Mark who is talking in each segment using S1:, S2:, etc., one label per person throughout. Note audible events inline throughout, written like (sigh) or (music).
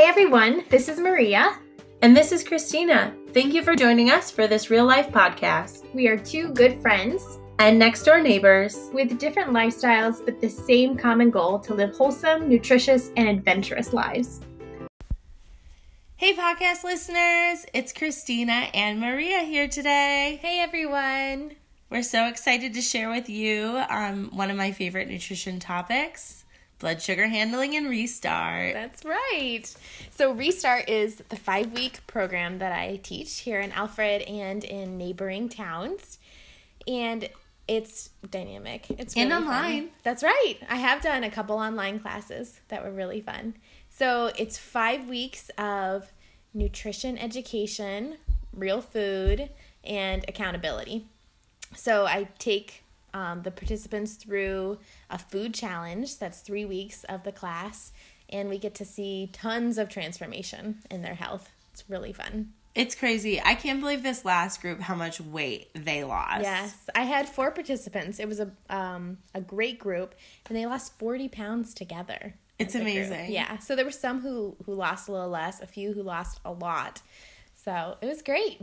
S1: Hey everyone, this is Maria.
S2: And this is Christina. Thank you for joining us for this real life podcast.
S1: We are two good friends
S2: And next door neighbors.
S1: with different lifestyles but the same common goal to live wholesome, nutritious, and adventurous lives.
S2: Hey, podcast listeners. It's Christina and Maria here today.
S1: Hey everyone.
S2: We're so excited to share with you um, one of my favorite nutrition topics blood sugar handling and restart.
S1: That's right. So, Restart is the five week program that I teach here in Alfred and in neighboring towns. And it's dynamic. It's
S2: And
S1: really fun.
S2: online.
S1: That's right. I have done a couple online classes that were really fun. So, it's five weeks of nutrition education, real food, and accountability. So I take um, the participants through a food challenge. That's three weeks of the class, and we get to see tons of transformation in their health. It's really fun.
S2: It's crazy. I can't believe this last group how much weight they lost.
S1: Yes, I had four participants. It was a um, a great group, and they lost forty pounds together.
S2: It's
S1: as a group.
S2: amazing.
S1: Yeah. So there were some who who lost a little less, a few who lost a lot. So it was great.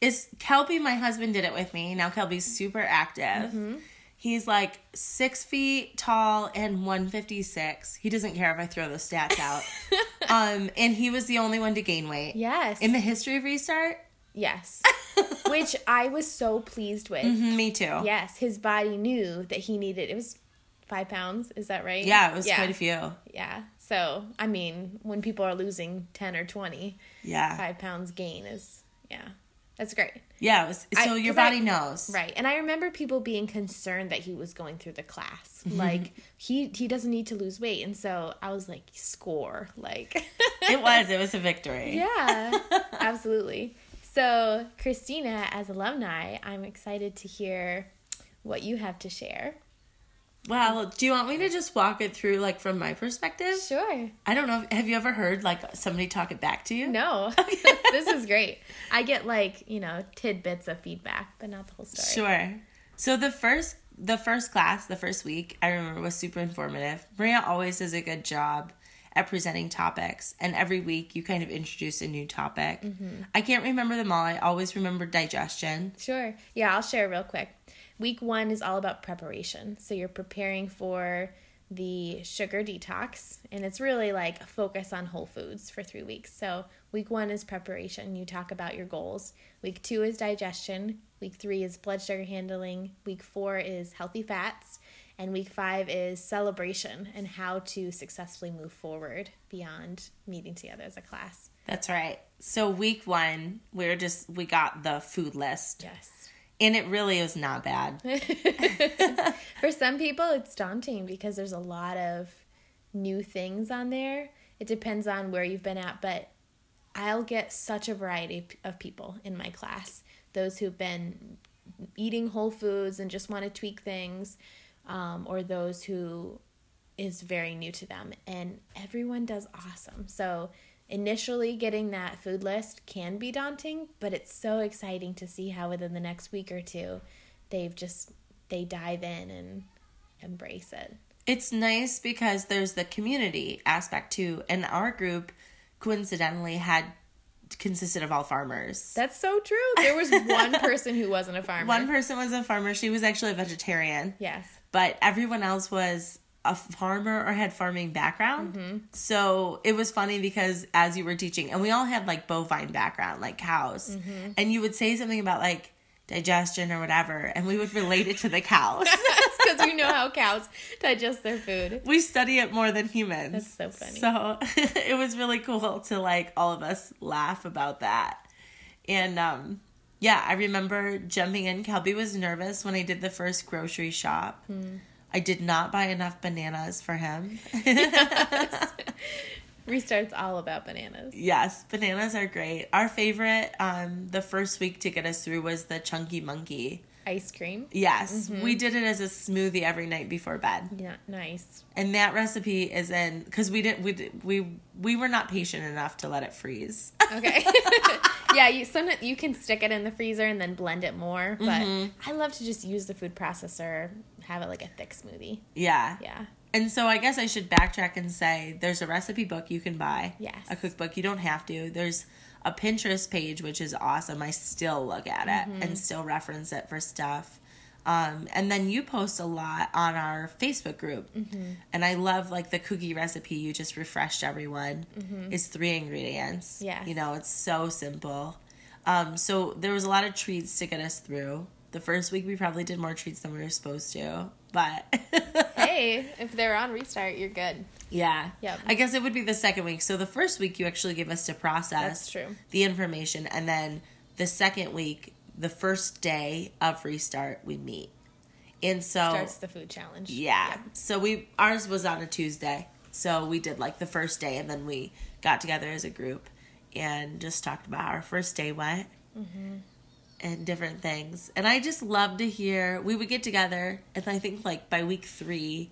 S2: Is Kelby, my husband, did it with me. Now Kelby's super active.
S1: Mm-hmm.
S2: He's like six feet tall and 156. He doesn't care if I throw those stats out. (laughs) um, and he was the only one to gain weight.
S1: Yes.
S2: In the history of Restart?
S1: yes. (laughs) Which I was so pleased with.
S2: Mhm, me too.
S1: Yes, his body knew that he needed it was five pounds. Is that right?
S2: Yeah, it was quite a few.
S1: Yeah. So I mean, when people are losing ten or twenty,
S2: Yeah.
S1: five pounds gain is yeah, that's great.
S2: Yeah, it was so
S1: I-
S2: your
S1: 'cause I-
S2: body knows.
S1: Right. And I remember people being concerned that he was going through the class.
S2: Mm-hmm.
S1: Like he he doesn't need to lose weight. And so I was like, score. Like
S2: It was, it was a victory. (laughs)
S1: Yeah. absolutely. So Christina, as alumni, I'm excited to hear what you have to share.
S2: Well, do you want me to just walk it through like from my perspective?
S1: Sure.
S2: I don't know. Have you ever heard like somebody talk it back to you?
S1: No, (laughs) (laughs) this is great. I get like you know tidbits of feedback, but not the whole story.
S2: Sure. So the first the first class, the first week, I remember was super informative. Maria always does a good job at presenting topics, and every week you kind of introduce a new topic. Mm-hmm. I can't remember them all. I always remember digestion.
S1: Sure. Yeah, I'll share real quick. Week one is all about preparation. So you're preparing for the sugar detox, and it's really like a focus on whole foods for three weeks. So week one is preparation. You talk about your goals. Week two is digestion. Week three is blood sugar handling. Week four is healthy fats. And week five is celebration and how to successfully move forward beyond meeting together as a class.
S2: That's right. So week one, we're just we got the food list,
S1: Yes.
S2: And it really was not bad. (laughs)
S1: For some people, it's daunting because there's a lot of new things on there. It depends on where you've been at, but I'll get such a variety of people in my class. Those who've been eating whole foods and just want to tweak things, um, or those who is very new to them. And everyone does awesome. So, initially, getting that food list can be daunting, but it's so exciting to see how within the next week or two, they've just they dive in and embrace it.
S2: It's nice because there's the community aspect too, and our group coincidentally had consisted of all farmers.
S1: That's so true. There was one (laughs) person who wasn't a farmer.
S2: One person was a farmer. She was actually a vegetarian.
S1: yes.
S2: but everyone else was a farmer or had farming background.
S1: Mm-hmm.
S2: So it was funny because as you were teaching, and we all had like bovine background, like cows,
S1: Mm-hmm.
S2: and you would say something about like digestion or whatever, and we would relate it to the cows. (laughs)
S1: Because we know how (laughs) cows digest their food.
S2: we study it more than humans.
S1: That's so funny.
S2: So (laughs) it was really cool to like all of us laugh about that. And um yeah, I remember jumping in. Kelby was nervous when I did the first grocery shop.
S1: Hmm.
S2: I did not buy enough bananas for him. (laughs)
S1: Restart's all about bananas.
S2: yes, bananas are great. Our favorite um the first week to get us through was the chunky monkey.
S1: Ice cream.
S2: Yes,
S1: Mm-hmm.
S2: we did it as a smoothie every night before bed.
S1: Yeah, nice.
S2: And that recipe is in because we didn't we did- we we were not patient enough to let it freeze.
S1: Okay. (laughs) (laughs) yeah, you sometimes you can stick it in the freezer and then blend it more, but
S2: Mm-hmm.
S1: I love to just use the food processor, have it like a thick smoothie.
S2: yeah.
S1: Yeah.
S2: and so I guess I should backtrack and say there's a recipe book you can buy.
S1: Yes.
S2: A cookbook. You don't have to. There's a Pinterest page, which is awesome. I still look at it
S1: Mm-hmm.
S2: and still reference it for stuff. Um, and then you post a lot on our Facebook group.
S1: Mm-hmm.
S2: And I love like the cookie recipe you just refreshed everyone. It's three ingredients.
S1: Mm-hmm.
S2: You know, it's so simple. Um, so there was a lot of treats to get us through. The first week we probably did more treats than we were supposed to, but (laughs)
S1: hey, if they're on restart, you're good.
S2: yeah.
S1: Yep.
S2: I guess it would be the second week. So the first week you actually gave us to process the information, and then the second week, the first day of restart, we meet. And so
S1: Starts the food challenge.
S2: yeah.
S1: Yep.
S2: So we ours was on a Tuesday. So we did like the first day and then we got together as a group and just talked about how our first day went
S1: Mm-hmm.
S2: And different things. And I just love to hear we would get together and I think like by week three,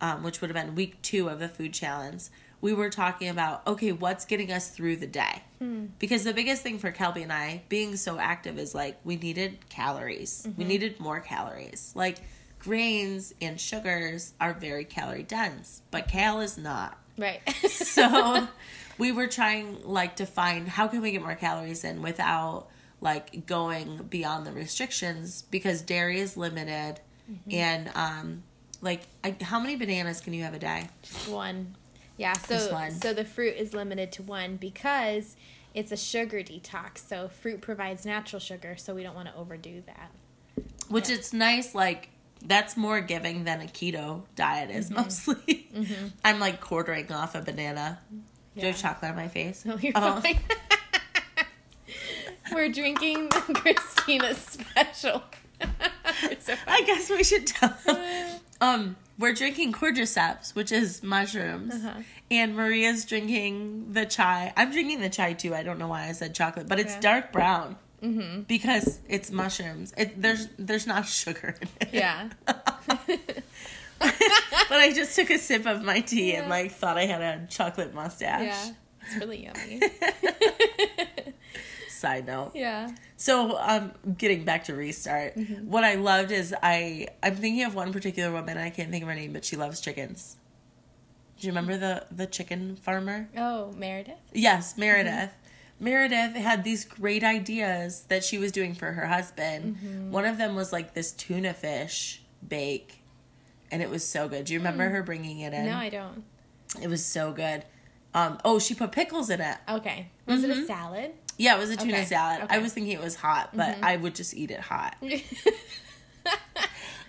S2: um, which would have been week two of the food challenge, we were talking about okay, what's getting us through the day? Hmm. Because the biggest thing for Kelby and I being so active is like we needed calories. We mm-hmm. needed more calories. Like grains and sugars are very calorie dense, but mm-hmm. kale is not.
S1: Right.
S2: So (laughs) we were trying like to find how can we get more calories in without like going beyond the restrictions because dairy is limited mm-hmm. and um like I, how many bananas can you have a day?
S1: just one. Yeah, so
S2: one.
S1: so the fruit is limited to one because it's a sugar detox. So fruit provides natural sugar, so we don't want to overdo that.
S2: Which
S1: Yeah.
S2: it's nice like that's more giving than a keto diet is mm-hmm. mostly. Mm-hmm. (laughs) I'm like quartering off a banana. Do you
S1: Yeah.
S2: have chocolate on my face? (laughs)
S1: No, you're
S2: Oh.
S1: fine. (laughs) We're drinking the (laughs) Christina special. (laughs) So (laughs)
S2: I guess we should tell them. Um, we're drinking cordyceps, which is mushrooms,
S1: Uh-huh.
S2: and Maria's drinking the chai. I'm drinking the chai too. I don't know why I said chocolate, but it's
S1: Yeah.
S2: dark brown because it's mushrooms. It, there's there's not sugar in it.
S1: Yeah.
S2: but I just took a sip of my tea and like thought I had a chocolate mustache.
S1: Yeah. It's really yummy.
S2: Side note.
S1: Yeah.
S2: So, um, getting back to restart,
S1: Mm-hmm.
S2: what I loved is I I'm thinking of one particular woman. I can't think of her name, but she loves chickens. Do you remember the the chicken farmer?
S1: Oh, Meredith?
S2: Yes, Meredith. Meredith had these great ideas that she was doing for her husband.
S1: Mm-hmm.
S2: One of them was like this tuna fish bake, and it was so good. Do you remember her bringing it in?
S1: No, I don't.
S2: It was so good. Um, oh, she put pickles in it.
S1: Okay. Was it a salad?
S2: Yeah, it was a tuna
S1: Okay,
S2: salad. I was thinking it was hot, but I would just eat it hot. (laughs)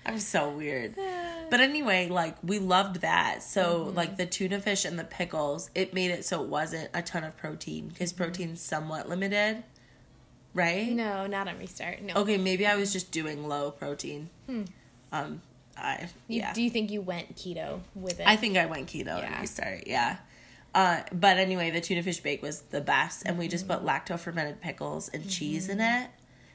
S2: I'm so weird. (sighs) But anyway, like we loved that. So
S1: Mm-hmm.
S2: like the tuna fish and the pickles, it made it so it wasn't a ton of protein because protein's somewhat limited, right?
S1: Mm-hmm. no, not on restart. No.
S2: Okay, maybe I was just doing low protein.
S1: Hmm.
S2: Um, I
S1: You,
S2: yeah.
S1: Do you think you went keto with it?
S2: I think I went keto
S1: Yeah.
S2: at restart. Yeah. Uh, but anyway, the tuna fish bake was the best, and we just put lacto fermented pickles and cheese in it,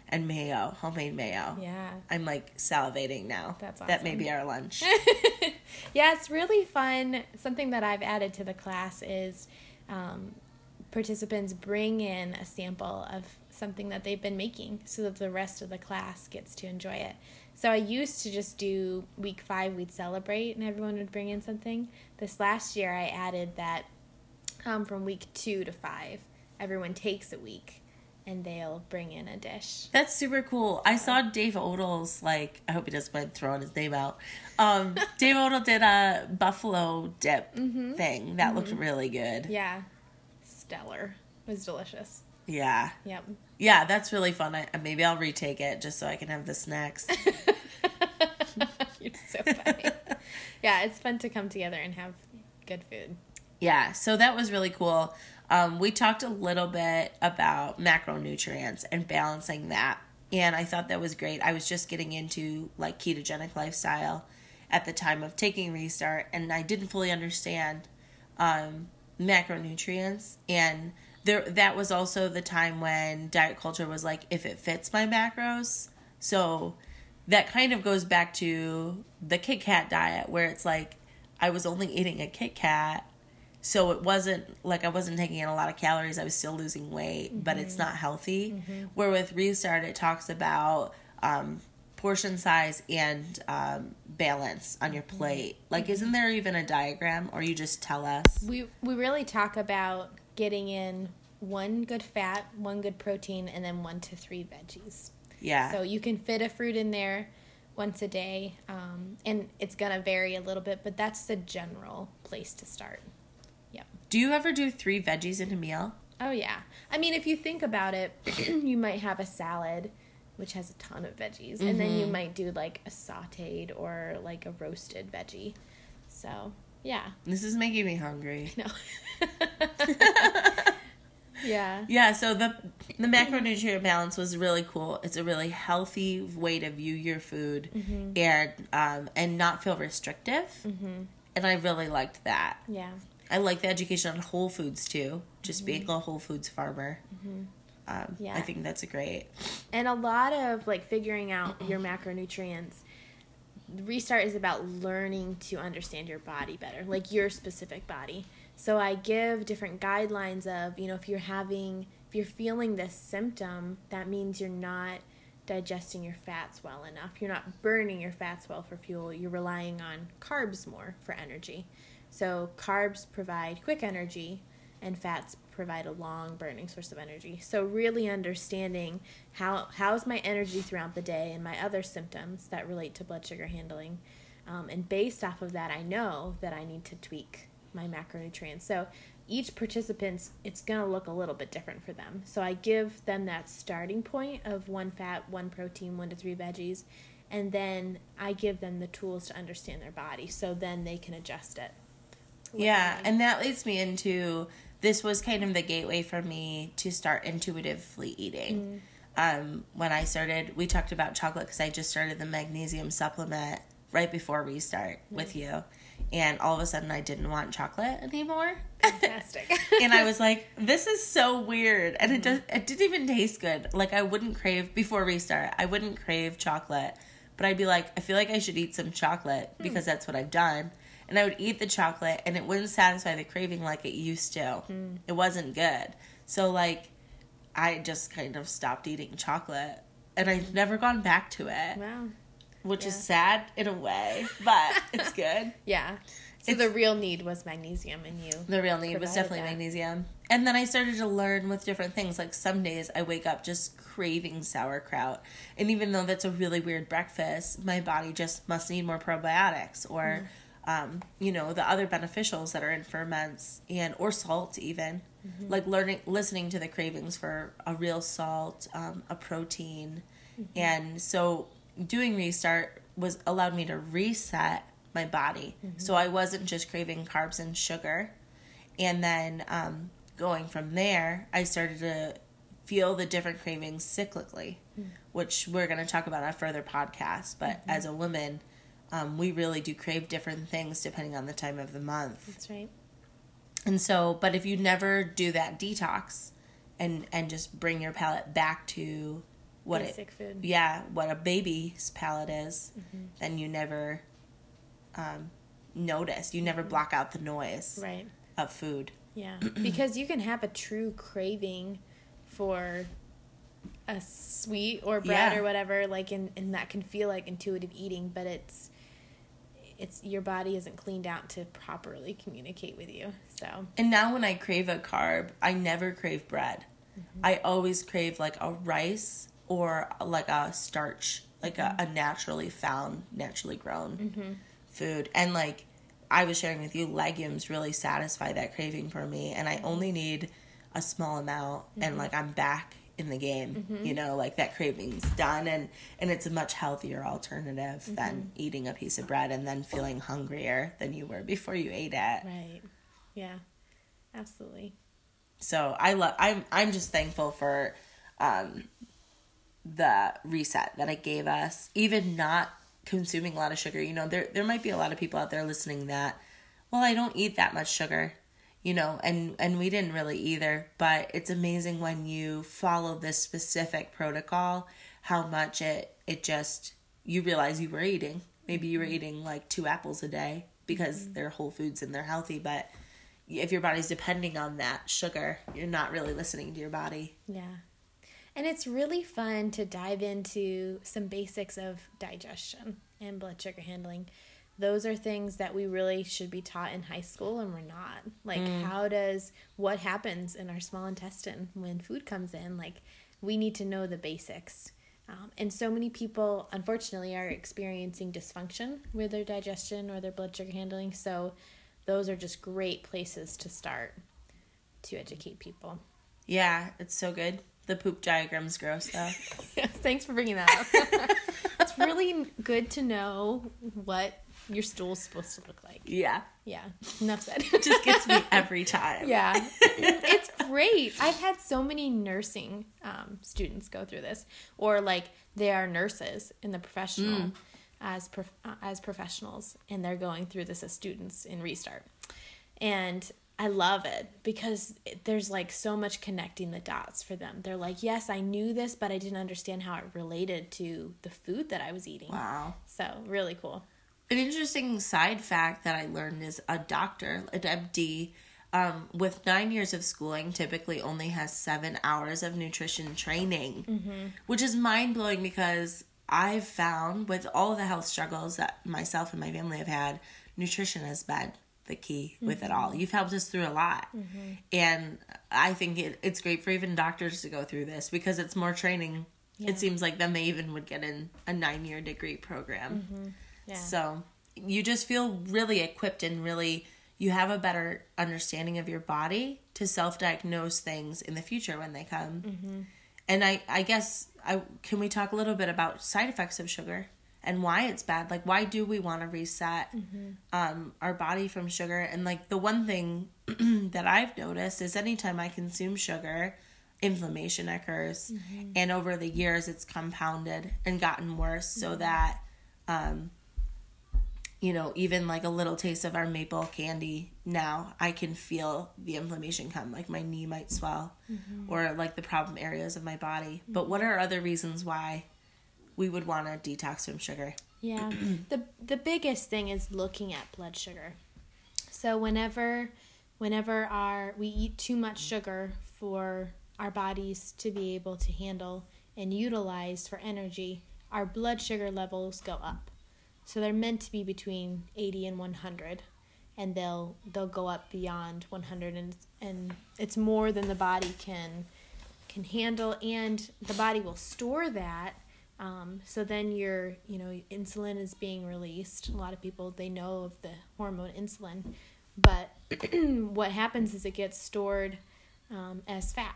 S2: and mayo, homemade mayo.
S1: Yeah.
S2: I'm like salivating now.
S1: That's
S2: That may be our lunch. (laughs)
S1: yeah, it's really fun. Something that I've added to the class is um, participants bring in a sample of something that they've been making so that the rest of the class gets to enjoy it. So I used to just do week five, we'd celebrate and everyone would bring in something. This last year, I added that um, from week two to five, everyone takes a week and they'll bring in a dish.
S2: That's super cool. I saw Dave Odell's like I hope he doesn't mind throwing his name out. Um, (laughs) Dave Odell did a buffalo dip thing that looked really good.
S1: Yeah, stellar. It was delicious.
S2: Yeah,
S1: Yep.
S2: yeah, that's really fun. I, maybe I'll retake it just so I can have the snacks. (laughs)
S1: You're so funny. (laughs) yeah, it's fun to come together and have good food.
S2: Yeah, so that was really cool. Um, we talked a little bit about macronutrients and balancing that, and I thought that was great. I was just getting into like ketogenic lifestyle at the time of taking restart, and I didn't fully understand um, macronutrients, and there that was also the time when diet culture was like, if it fits my macros, so that kind of goes back to the Kit Kat diet, where it's like I was only eating a Kit Kat so it wasn't like I wasn't taking in a lot of calories. I was still losing weight, but it's not healthy. Where with Restart, it talks about um, portion size and um, balance on your plate. Like, isn't there even a diagram, or you just tell us?
S1: We we really talk about getting in one good fat, one good protein, and then one to three veggies.
S2: Yeah.
S1: So you can fit a fruit in there once a day, um, and it's gonna vary a little bit, but that's the general place to start.
S2: Do you ever do three veggies in a meal?
S1: Oh yeah. I mean, if you think about it, (clears throat) you might have a salad, which has a ton of veggies, and then you might do like a sautéed or like a roasted veggie. So yeah.
S2: This is making me hungry.
S1: No. (laughs) (laughs) yeah.
S2: Yeah, so the the macronutrient balance was really cool. It's a really healthy way to view your food and um, and not feel restrictive. Mm-hmm. And I really liked that.
S1: Yeah.
S2: I like the education on whole foods too. Just being a whole foods farmer. Um,
S1: Yeah.
S2: I think that's a great.
S1: And a lot of like figuring out your (clears throat) macronutrients. Restart is about learning to understand your body better, like your specific body. So I give different guidelines of, you know, if you're having, if you're feeling this symptom, that means you're not digesting your fats well enough. You're not burning your fats well for fuel. You're relying on carbs more for energy. So carbs provide quick energy and fats provide a long burning source of energy. So really understanding how how's my energy throughout the day and my other symptoms that relate to blood sugar handling. Um, and based off of that, I know that I need to tweak my macronutrients. So each participant's it's going to look a little bit different for them. So I give them that starting point of one fat, one protein, one to three veggies, and then I give them the tools to understand their body so then they can adjust it.
S2: Yeah, and that leads me into this was kind of the gateway for me to start intuitively eating. Mm. Um, when I started, we talked about chocolate because I just started the magnesium supplement right before restart with mm. you, and all of a sudden I didn't want chocolate anymore.
S1: Fantastic. (laughs)
S2: and I was (laughs) like, "This is so weird," and it mm. does. It didn't even taste good. Like I wouldn't crave before restart. I wouldn't crave chocolate, but I'd be like, I feel like I should eat some chocolate hmm. because that's what I've done. And I would eat the chocolate, and it wouldn't satisfy the craving like it used to. Hmm. It wasn't good. So like, I just kind of stopped eating chocolate, and I've never gone back to it,
S1: wow.
S2: which is sad in a way, but (laughs) it's good.
S1: Yeah. So the real need was magnesium in you.
S2: The real need was definitely
S1: that.
S2: magnesium. And then I started to learn with different things. Like some days I wake up just craving sauerkraut. And even though that's a really weird breakfast, my body just must need more probiotics or hmm. Um, you know, the other beneficials that are in ferments and or salt even. Like learning listening to the cravings for a real salt, um, a protein. And so doing restart was allowed me to reset my body. So I wasn't just craving carbs and sugar. And then um, going from there, I started to feel the different cravings cyclically, which we're going to talk about on a further podcast. But as a woman, um, we really do crave different things depending on the time of the month.
S1: That's right.
S2: And so, but if you never do that detox and and just bring your palate back to what
S1: Basic
S2: it
S1: food.
S2: yeah, what a baby's palate is, then you never um, notice. You never block out the noise
S1: Right.
S2: of food.
S1: Yeah. (clears throat) because you can have a true craving for a sweet or bread
S2: Yeah.
S1: or whatever, like and, and that can feel like intuitive eating, but it's it's your body isn't cleaned out to properly communicate with you. So
S2: And now when I crave a carb, I never crave bread. Mm-hmm. I always crave like a rice or like a starch, like a, a mm-hmm. naturally found, naturally grown mm-hmm. food. And like I was sharing with you, legumes really satisfy that craving for me. And I only need a small amount and like I'm back in the game you know like that craving's done and and it's a much healthier alternative than eating a piece of bread and then feeling hungrier than you were before you ate it
S1: Right. Yeah. Absolutely.
S2: so I love. I'm I'm just thankful for um, the reset that it gave us. Even not consuming a lot of sugar. You know, there there might be a lot of people out there listening that, well, I don't eat that much sugar. You know, and and we didn't really either. But it's amazing when you follow this specific protocol, how much it it just you realize you were eating. Maybe you were mm-hmm. eating like two apples a day because mm-hmm. they're whole foods and they're healthy, but if your body's depending on that sugar, you're not really listening to your body.
S1: Yeah. And it's really fun to dive into some basics of digestion and blood sugar handling. Those are things that we really should be taught in high school and we're not. Like
S2: Mm.
S1: how does what happens in our small intestine when food comes in? Like we need to know the basics. Um, and so many people, unfortunately, are experiencing dysfunction with their digestion or their blood sugar handling. So, those are just great places to start to educate people.
S2: Yeah, it's so good. The poop diagram's gross though. (laughs)
S1: Yes, thanks for bringing that up. (laughs) it's really good to know what your stool's supposed to look like.
S2: yeah.
S1: Yeah, enough said.
S2: It just gets me (laughs) every time.
S1: Yeah, (laughs) it's great. I've had so many nursing um, students go through this, or like they are nurses in the professional as prof- uh, as professionals, and they're going through this as students in Restart, and I love it because it, there's like so much connecting the dots for them. They're like, yes, I knew this, but I didn't understand how it related to the food that I was eating.
S2: Wow.
S1: So really cool.
S2: An interesting side fact that I learned is a doctor, an MD, um, with nine years of schooling, typically only has seven hours of nutrition training, mm-hmm. which is mind blowing because I've found with all the health struggles that myself and my family have had, nutrition has been the key with it all. Mm-hmm. You've helped us through a lot. Mm-hmm. And I think it, it's great for even doctors to go through this because it's more training.
S1: Yeah.
S2: It seems like then they even would get in a nine year degree program.
S1: Yeah.
S2: So you just feel really equipped and really you have a better understanding of your body to self-diagnose things in the future when they come. And I I guess I can we talk a little bit about side effects of sugar and why it's bad? Like why do we want to reset um our body from sugar? And like the one thing (clears throat) that I've noticed is anytime I consume sugar, inflammation occurs and over the years it's compounded and gotten worse so that um you know, even like a little taste of our maple candy now, I can feel the inflammation come. Like my knee might swell mm-hmm. or like the problem areas of my body. But what are other reasons why we would want to detox from sugar?
S1: Yeah. (clears throat) the the biggest thing is looking at blood sugar. So whenever whenever our we eat too much sugar for our bodies to be able to handle and utilize for energy, our blood sugar levels go up. So they're meant to be between 80 and 100 and they'll they'll go up beyond 100 and and it's more than the body can can handle and the body will store that um, so then your you know insulin is being released. A lot of people they know of the hormone insulin but (clears throat) what happens is it gets stored um, as fat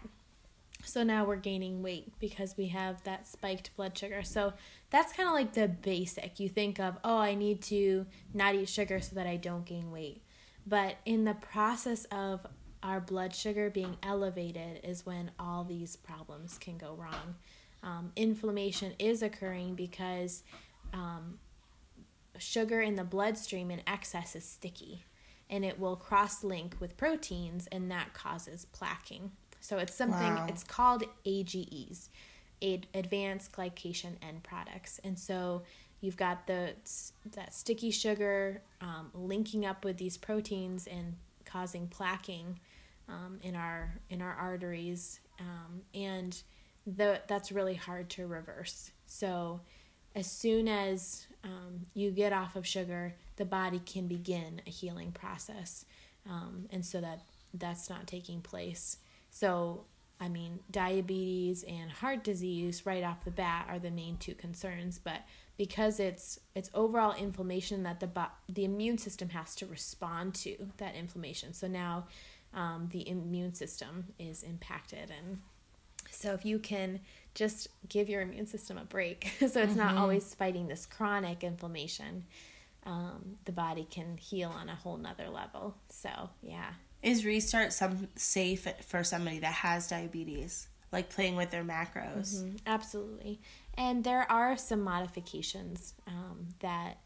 S1: so now we're gaining weight because we have that spiked blood sugar. So that's kind of like the basic. You think of oh i need to not eat sugar so that i don't gain weight. But in the process of our blood sugar being elevated is when all these problems can go wrong. Um, inflammation is occurring because um, sugar in the bloodstream in excess is sticky and it will cross link with proteins and that causes plaquing so it's something
S2: Wow.
S1: it's called ages Ad- advanced glycation end products. And so you've got the that sticky sugar um, linking up with these proteins and causing plaquing um, in our in our arteries um, and the, that's really hard to reverse. So as soon as um, you get off of sugar the body can begin a healing process um, and so that that's not taking place so i mean diabetes and heart disease right off the bat are the main two concerns but because it's it's overall inflammation that the bo- the immune system has to respond to that inflammation. So now um, the immune system is impacted. And so if you can just give your immune system a break, (laughs) so it's not always fighting this chronic inflammation, um, the body can heal on a whole nother level. So yeah,
S2: Is restart some safe for somebody that has diabetes, like playing with their macros?
S1: Mm, absolutely. And there are some modifications um, that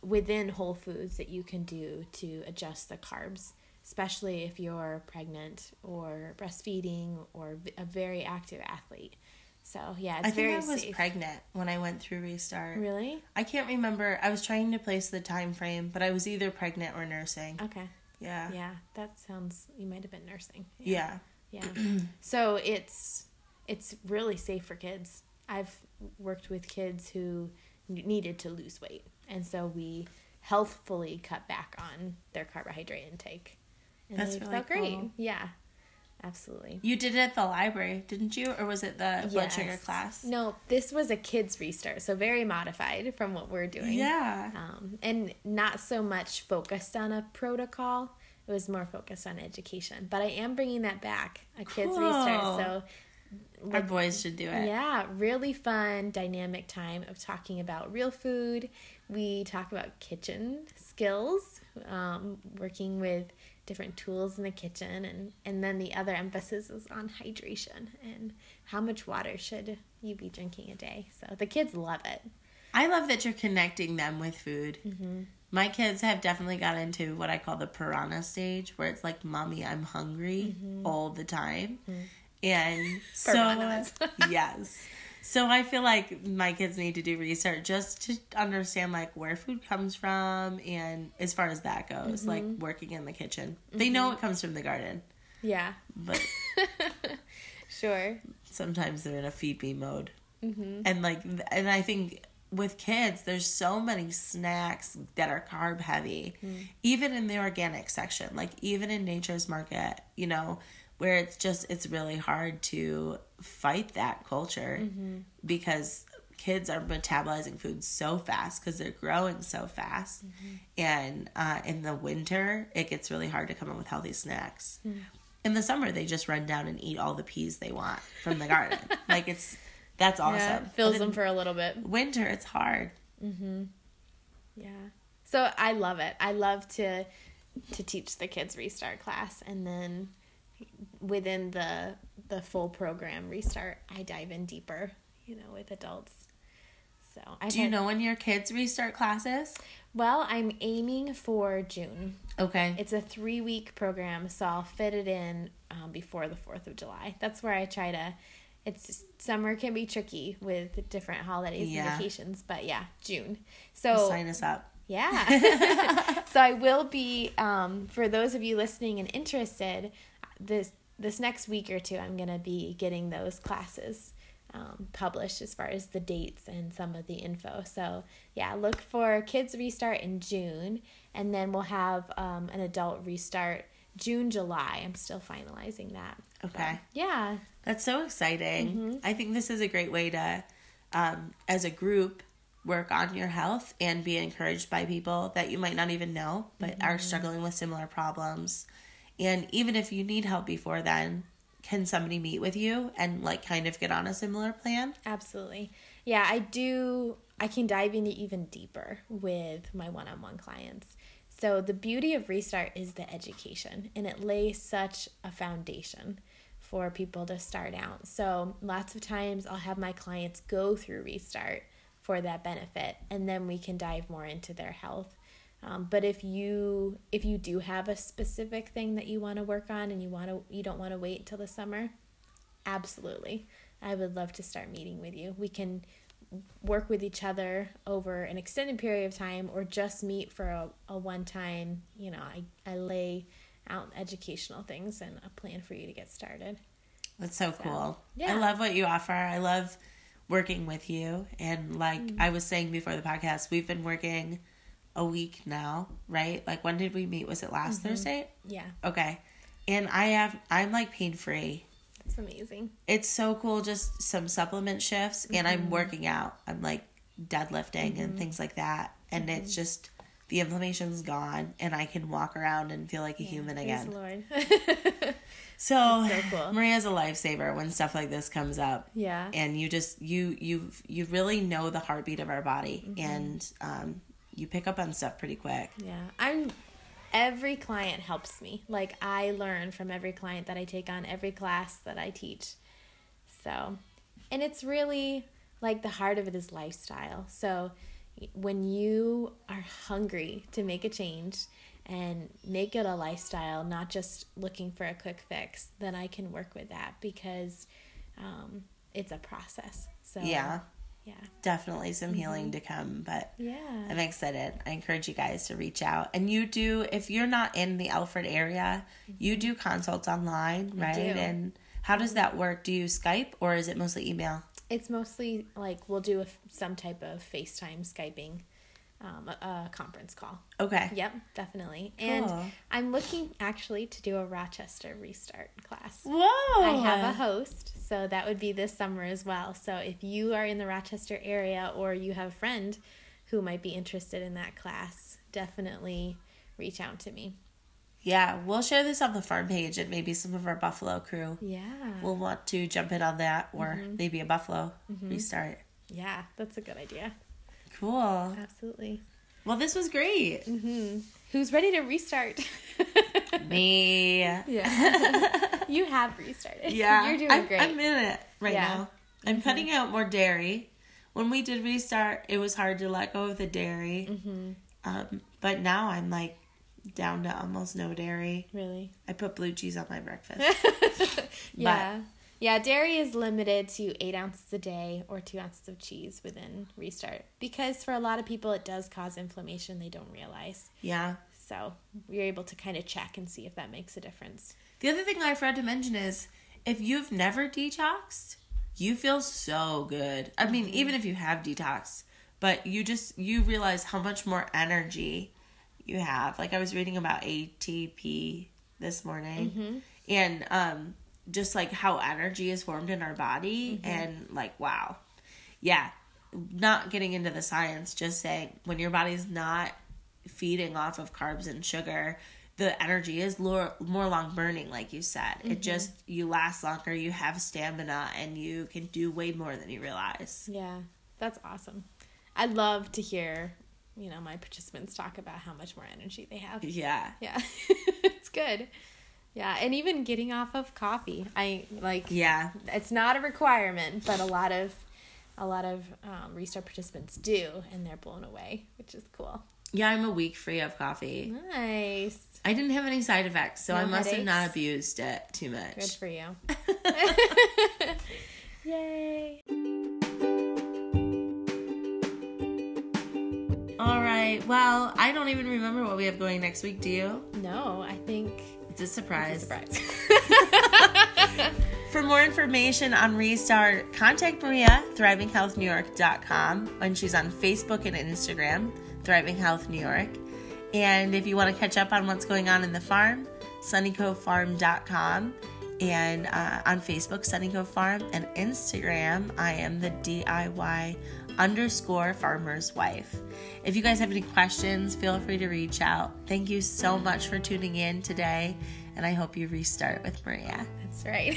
S1: within Whole Foods that you can do to adjust the carbs, especially if you're pregnant or breastfeeding or a very active athlete. So yeah, it's
S2: I think I was
S1: safe.
S2: pregnant when I went through restart.
S1: really?
S2: I can't remember. I was trying to place the time frame, but I was either pregnant or nursing.
S1: Okay.
S2: Yeah.
S1: Yeah, that sounds. You might have been nursing.
S2: Yeah.
S1: Yeah. (clears throat) so it's it's really safe for kids. I've worked with kids who needed to lose weight, and so we healthfully cut back on their carbohydrate intake. And
S2: That's really
S1: felt great.
S2: cool.
S1: Yeah, absolutely.
S2: You did it at the library, didn't you? Or was it the blood sugar class?
S1: No, this was a kids restart, so very modified from what we're doing.
S2: Yeah.
S1: Um, and not so much focused on a protocol. It was more focused on education. But I am bringing that back, a kids
S2: Cool.
S1: restart. So
S2: Our boys should do it.
S1: yeah, really fun, dynamic time of talking about real food. We talk about kitchen skills, um, working with different tools in the kitchen, and and then the other emphasis is on hydration and how much water should you be drinking a day. So the kids love it.
S2: I love that you're connecting them with food.
S1: Mm-hmm.
S2: My kids have definitely got into what I call the piranha stage, where it's like, "Mommy, I'm hungry" all the time, and (laughs) so
S1: Mm-hmm. (laughs)
S2: Yes. So I feel like my kids need to do research just to understand like where food comes from, and as far as that goes, mm-hmm. like
S1: Mm-hmm.
S2: working in the kitchen, they know mm-hmm. it comes from the garden,
S1: Yeah,
S2: but (laughs)
S1: sure.
S2: sometimes they're in a feed me mode. Mm-hmm. And like and i think with kids there's so many snacks that are carb heavy even in the organic section like even in nature's market you know where it's just it's really hard to fight that culture because kids are metabolizing food so fast because they're growing so fast and uh, in the winter it gets really hard to come up with healthy snacks in the summer they just run down and eat all the peas they want from the garden (laughs) like it's that's awesome
S1: Yeah, fills them for a little bit.
S2: winter it's hard mm-hmm.
S1: Yeah. So I love it. I love to to teach the kids restart class and then within the the full program restart, I dive in deeper, you know, with adults. So I
S2: do you know when your kids restart classes
S1: Well, I'm aiming for June.
S2: okay
S1: It's a three week program, so I'll fit it in um, before the 4th of July. That's where I try to. It's just, summer can be tricky with different holidays
S2: Yeah.
S1: and vacations, but yeah, June. So
S2: sign us up
S1: yeah. (laughs) (laughs) so I will be um, for those of you listening and interested this this next week or two I'm going to be getting those classes um, published as far as the dates and some of the info. So yeah, look for kids restart in June and then we'll have um, an adult restart June July. I'm still finalizing that.
S2: okay
S1: Yeah.
S2: That's so exciting.
S1: Mm-hmm.
S2: I think this is a great way to, um, as a group, work on your health and be encouraged by people that you might not even know but are
S1: Mm-hmm.
S2: struggling with similar problems. And even if you need help before then, can somebody meet with you and like kind of get on a similar plan?
S1: Absolutely. Yeah, I do. I can dive into even deeper with my one on one clients. So, the beauty of Restart is the education, and it lays such a foundation for people to start out. So, lots of times I'll have my clients go through Restart for that benefit, and then we can dive more into their health. Um, but if you if you do have a specific thing that you want to work on and you want to you don't want to wait until the summer, absolutely i would love to start meeting with you we can work with each other over an extended period of time or just meet for a, a one time you know I, I lay out educational things and a plan for you to get started
S2: That's so cool.
S1: yeah.
S2: I love what you offer. I love working with you. And like
S1: Mm.
S2: I was saying before the podcast, we've been working a week now, right? Like when did we meet? Was it last
S1: Mm-hmm.
S2: Thursday?
S1: yeah
S2: Okay. And I have I'm like pain free.
S1: it's amazing
S2: It's so cool just some supplement shifts and I'm
S1: Mm-hmm.
S2: working out. I'm like deadlifting and things like that. And
S1: Mm-hmm.
S2: it's just the inflammation's gone and I can walk around and feel like a human again.
S1: lord (laughs) (laughs)
S2: So,
S1: so cool.
S2: Maria's a lifesaver when stuff like this comes up.
S1: yeah
S2: And you just you you you really know the heartbeat of our body
S1: Mm-hmm.
S2: and um you pick up on stuff pretty quick.
S1: Yeah, I'm. Every client helps me. Like I learn from every client that I take on, every class that I teach. So, and it's really like the heart of it is lifestyle. So, when you are hungry to make a change and make it a lifestyle, not just looking for a quick fix, then I can work with that because um, it's a process. So
S2: Yeah.
S1: Yeah,
S2: Definitely some healing mm-hmm. to come, but
S1: yeah.
S2: I'm excited. I encourage you guys to reach out. And you do, if you're not in the Alfred area, mm-hmm. you do consults online, right? And How does mm-hmm. that work? Do you Skype or is it mostly email?
S1: It's mostly like we'll do a, some type of FaceTime Skyping um, a, a conference call.
S2: Okay.
S1: Yep, definitely.
S2: Cool.
S1: And I'm looking actually to do a Rochester restart class.
S2: Whoa.
S1: I have a host, so that would be this summer as well. So if you are in the Rochester area or you have a friend who might be interested in that class, definitely reach out to me.
S2: Yeah, we'll share this on the farm page and maybe some of our Buffalo crew
S1: Yeah.
S2: will want to jump in on that or
S1: Mm-hmm.
S2: maybe a Buffalo restart.
S1: yeah, that's a good idea.
S2: Cool.
S1: Absolutely.
S2: Well, this was great.
S1: Who's ready to restart? (laughs)
S2: Me.
S1: yeah. (laughs) you have restarted.
S2: Yeah.
S1: You're doing
S2: I'm,
S1: great.
S2: I'm in it right
S1: Yeah. Mm-hmm.
S2: now. I'm cutting out more dairy. When we did restart, it was hard to let go of the dairy.
S1: Mm-hmm.
S2: Um, but now I'm like down to almost no dairy.
S1: really?
S2: I put blue cheese on my breakfast. (laughs)
S1: Yeah. Yeah, dairy is limited to eight ounces a day or two ounces of cheese within restart because for a lot of people it does cause inflammation they don't realize.
S2: yeah.
S1: So you're able to kind of check and see if that makes a difference.
S2: The other thing I forgot to mention is if you've never detoxed, you feel so good. I mean, even if you have detoxed, but you just you realize how much more energy you have. Like I was reading about ATP this morning and um just like how energy is formed in our body mm-hmm. and like wow. Yeah. Not getting into the science, just saying when your body's not feeding off of carbs and sugar, the energy is more, more long burning, like you said. It mm-hmm. just, you last longer, you have stamina, and you can do way more than you realize.
S1: Yeah, that's awesome. I love to hear, you know, my participants talk about how much more energy they have.
S2: Yeah.
S1: Yeah, (laughs) it's good. Yeah, and even getting off of coffee. I like.
S2: Yeah.
S1: It's not a requirement, but a lot of, a lot of um, restart participants do, and they're blown away, which is cool.
S2: Yeah, I'm a week free of coffee.
S1: Nice.
S2: I didn't have any side effects, so
S1: No
S2: I must have not abused it too much.
S1: Good for you. (laughs) (laughs) Yay.
S2: All right. Well, I don't even remember what we have going next week. Do you?
S1: No, I think
S2: It's a
S1: it's
S2: surprise.
S1: a surprise. (laughs)
S2: For more information on Restart, contact Maria, thrivinghealthnewyork.com, and she's on Facebook and Instagram, Thriving Health New York. And if you want to catch up on what's going on in the farm, sunnycovefarm.com, and uh, on Facebook, Sunny Cove Farm, and Instagram, I am the DIY underscore farmer's wife. If you guys have any questions, feel free to reach out. Thank you so much for tuning in today, and I hope you restart with Maria.
S1: That's right.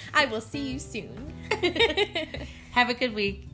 S1: (laughs) I will see you soon. (laughs)
S2: Have a good week.